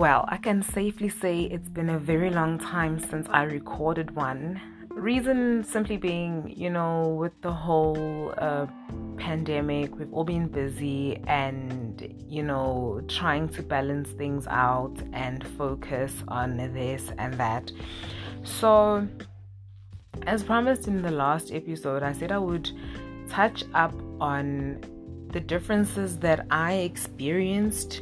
Well, I can safely say it's been a very long time since I recorded one. Reason simply being, you know, with the whole uh, pandemic, we've all been busy and, you know, trying to balance things out and focus on this and that. So, as promised in the last episode, I said I would touch up on the differences that I experienced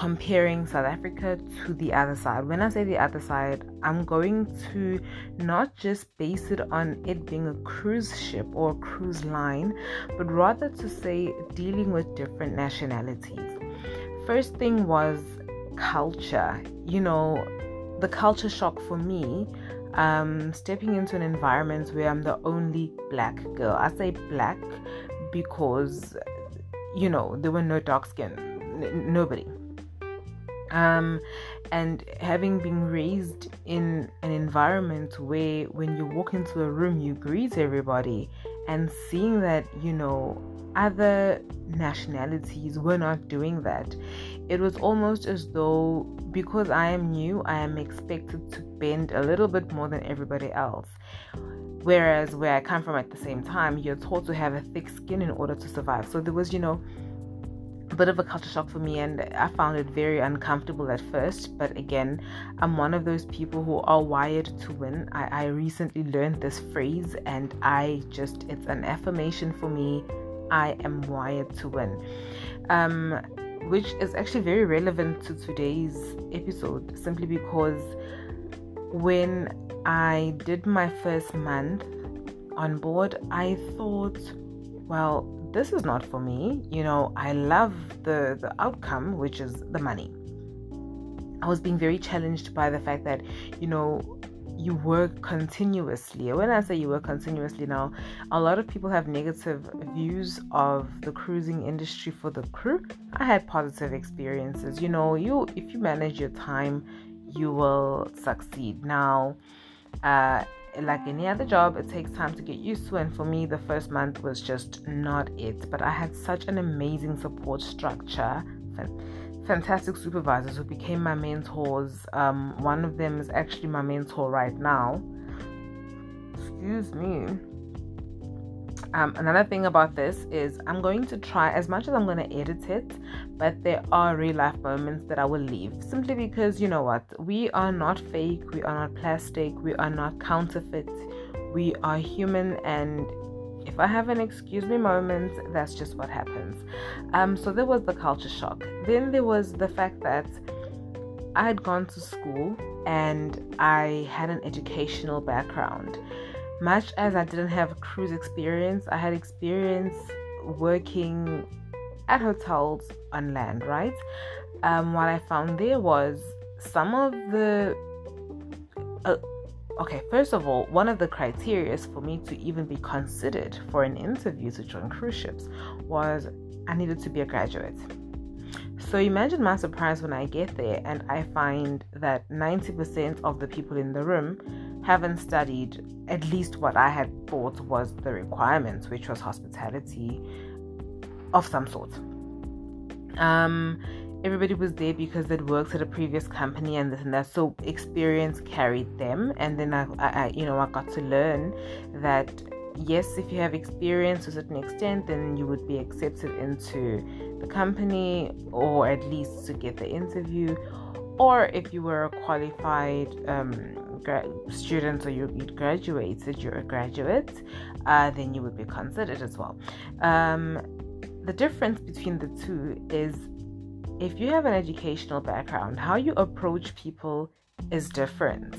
comparing South Africa to the other side. When I say the other side, I'm going to not just base it on it being a cruise ship or cruise line, but rather to say dealing with different nationalities. First thing was culture. You know, the culture shock for me um, stepping into an environment where I'm the only black girl. I say black because, you know, there were no dark skin, N- nobody. Um, and having been raised in an environment where when you walk into a room, you greet everybody, and seeing that, you know, other nationalities were not doing that, it was almost as though because I am new, I am expected to bend a little bit more than everybody else. Whereas where I come from at the same time, you're taught to have a thick skin in order to survive. So there was, you know, bit of a culture shock for me, and I found it very uncomfortable at first. But again, I'm one of those people who are wired to win. I, I recently learned this phrase, and I just, it's an affirmation for me. I am wired to win. Um, which is actually very relevant to today's episode simply because when I did my first month on board, I thought, well, this is not for me. You know, I love the the outcome, which is the money. I was being very challenged by the fact that, you know, you work continuously. When I say you work continuously now, a lot of people have negative views of the cruising industry for the crew. I had positive experiences. You know, you if you manage your time, you will succeed. Now, uh, like any other job, it takes time to get used to. And for me, the first month was just not it. But I had such an amazing support structure fantastic supervisors who became my mentors. Um, one of them is actually my mentor right now. Excuse me. Um, another thing about this is I'm going to try as much as I'm going to edit it, but there are real life moments that I will leave simply because you know what? We are not fake, we are not plastic, we are not counterfeit, we are human, and if I have an excuse me moment, that's just what happens. Um, so there was the culture shock. Then there was the fact that I had gone to school and I had an educational background. Much as I didn't have cruise experience, I had experience working at hotels on land, right? Um, what I found there was some of the uh, Okay, first of all, one of the criteria for me to even be considered for an interview to join cruise ships was I needed to be a graduate. So imagine my surprise when I get there and I find that 90% of the people in the room haven't studied at least what I had thought was the requirements, which was hospitality of some sort. Um, everybody was there because they'd worked at a previous company and this and that. So experience carried them, and then I, I, you know, I got to learn that yes, if you have experience to a certain extent, then you would be accepted into the company, or at least to get the interview. Or if you were a qualified um, gra- student or you, graduated, you're a graduate, uh, then you would be considered as well. Um, the difference between the two is if you have an educational background, how you approach people is different.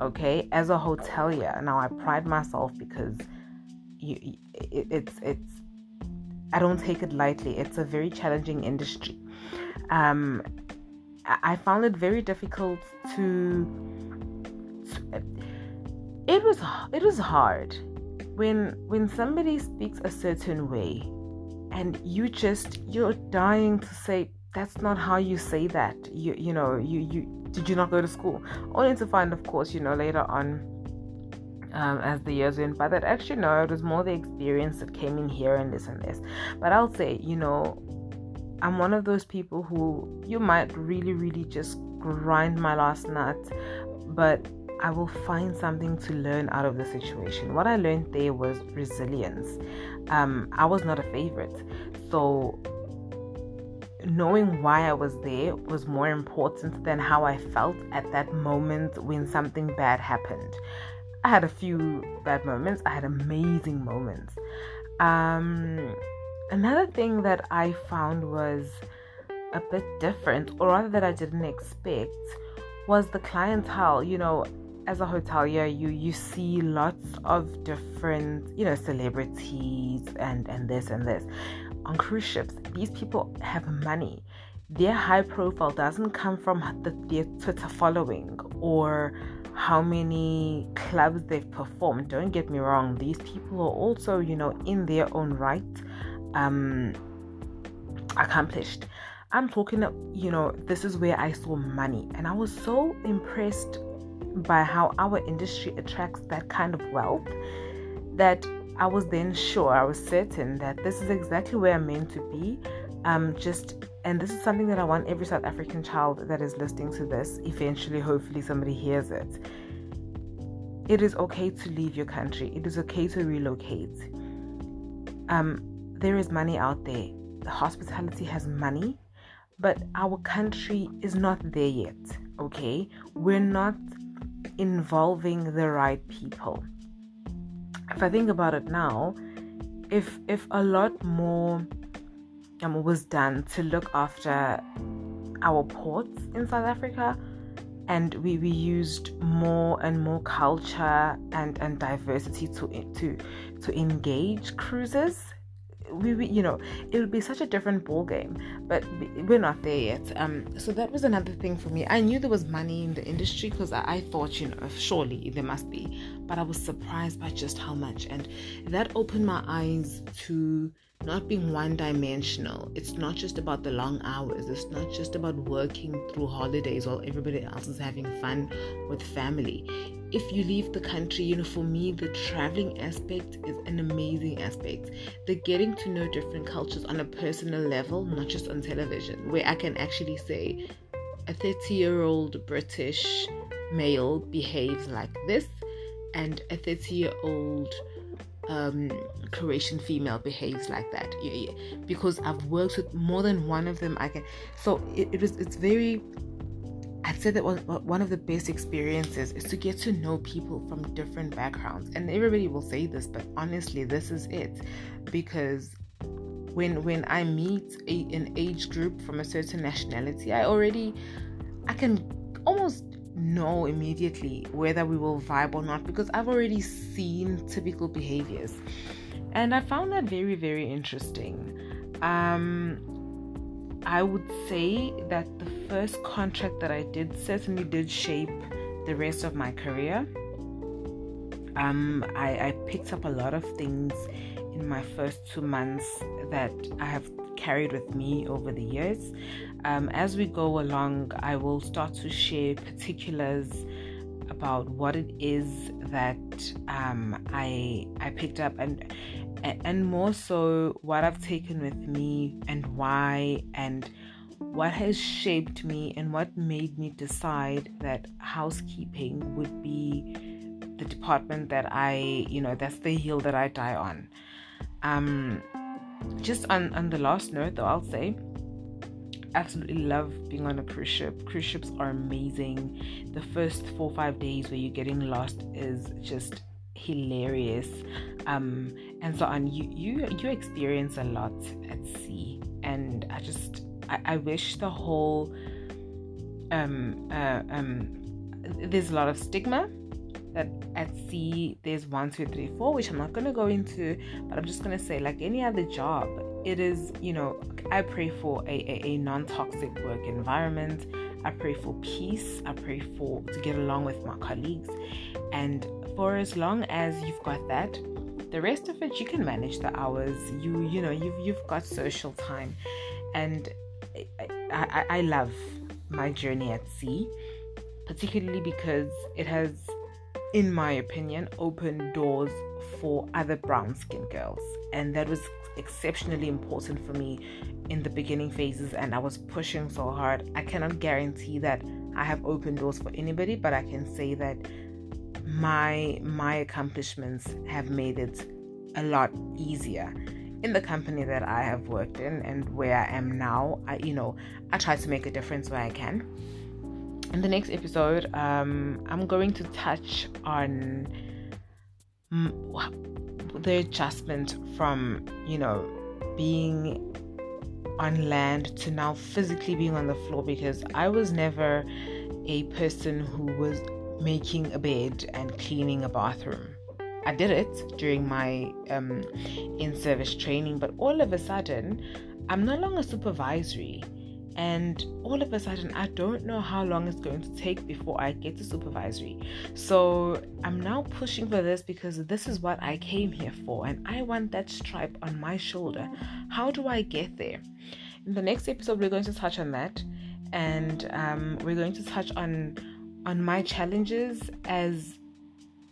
Okay, as a hotelier, now I pride myself because you, it, it's it's I don't take it lightly. It's a very challenging industry. Um, I found it very difficult to, to. It was it was hard when when somebody speaks a certain way, and you just you're dying to say that's not how you say that. You you know you you did you not go to school? Only to find, of course, you know later on. Um, as the years went by, that actually no, it was more the experience that came in here and this and this. But I'll say, you know, I'm one of those people who you might really, really just grind my last nut, but I will find something to learn out of the situation. What I learned there was resilience. Um, I was not a favorite, so knowing why I was there was more important than how I felt at that moment when something bad happened. I had a few bad moments, I had amazing moments. Um, another thing that I found was a bit different, or rather that I didn't expect, was the clientele. You know, as a hotelier, you you see lots of different, you know, celebrities and and this and this on cruise ships, these people have money. Their high profile doesn't come from the, their Twitter following or how many clubs they've performed. Don't get me wrong, these people are also, you know, in their own right, um, accomplished. I'm talking, you know, this is where I saw money, and I was so impressed by how our industry attracts that kind of wealth that I was then sure, I was certain that this is exactly where I'm meant to be. Um, just and this is something that I want every South African child that is listening to this, eventually, hopefully, somebody hears it. It is okay to leave your country. It is okay to relocate. Um, there is money out there. The hospitality has money, but our country is not there yet. Okay, we're not involving the right people if I think about it now, if if a lot more um, was done to look after our ports in South Africa, and we, we used more and more culture and, and diversity to to to engage cruisers. We, we you know it would be such a different ball game but we're not there yet. Um so that was another thing for me. I knew there was money in the industry because I, I thought you know surely there must be but i was surprised by just how much and that opened my eyes to not being one dimensional. It's not just about the long hours. It's not just about working through holidays while everybody else is having fun with family. If you leave the country, you know, for me, the traveling aspect is an amazing aspect. The getting to know different cultures on a personal level, not just on television, where I can actually say a 30 year old British male behaves like this, and a 30 year old um, Croatian female behaves like that. Yeah, yeah. Because I've worked with more than one of them. I can. So it, it was. It's very. I'd say that one of the best experiences is to get to know people from different backgrounds. And everybody will say this, but honestly, this is it. Because when when I meet a, an age group from a certain nationality, I already I can know immediately whether we will vibe or not because I've already seen typical behaviors. And I found that very, very interesting. Um, I would say that the first contract that I did certainly did shape the rest of my career. Um, I, I picked up a lot of things in my first two months that I have carried with me over the years. Um, as we go along, I will start to share particulars about what it is that um, I I picked up and and more so what I've taken with me and why and what has shaped me and what made me decide that housekeeping would be the department that I you know that's the hill that I die on. Um, just on on the last note though i'll say absolutely love being on a cruise ship. Cruise ships are amazing. The first four or five days where you're getting lost is just hilarious. Um and so on you you you experience a lot at sea. And i just i, I wish the whole um uh, um there's a lot of stigma that at sea there's one, two, three, four, which I'm not going to go into, but I'm just going to say, like any other job, it is, you know, I pray for a, a, a non toxic work environment. I pray for peace. I pray for to get along with my colleagues. And for as long as you've got that, the rest of it you can manage the hours. You you know you've you've got social time, and I, I, I love my journey at sea, particularly because it has in my opinion, opened doors for other brown skinned girls. And that was exceptionally important for me in the beginning phases and I was pushing so hard. I cannot guarantee that I have opened doors for anybody, but I can say that my my accomplishments have made it a lot easier in the company that I have worked in and where I am now. I you know, I try to make a difference where I can. In the next episode, um, I'm going to touch on the adjustment from you know being on land to now physically being on the floor because I was never a person who was making a bed and cleaning a bathroom. I did it during my um, in service training, but all of a sudden, I'm no longer supervisory. And all of a sudden, I don't know how long it's going to take before I get to supervisory. So I'm now pushing for this because this is what I came here for, and I want that stripe on my shoulder. How do I get there? In the next episode, we're going to touch on that, and um, we're going to touch on on my challenges as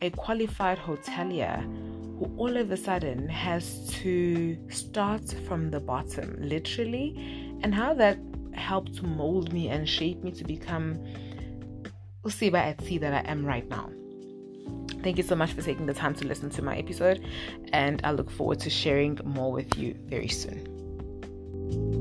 a qualified hotelier who all of a sudden has to start from the bottom, literally, and how that helped to mold me and shape me to become Usiba at sea that I am right now. Thank you so much for taking the time to listen to my episode, and I look forward to sharing more with you very soon.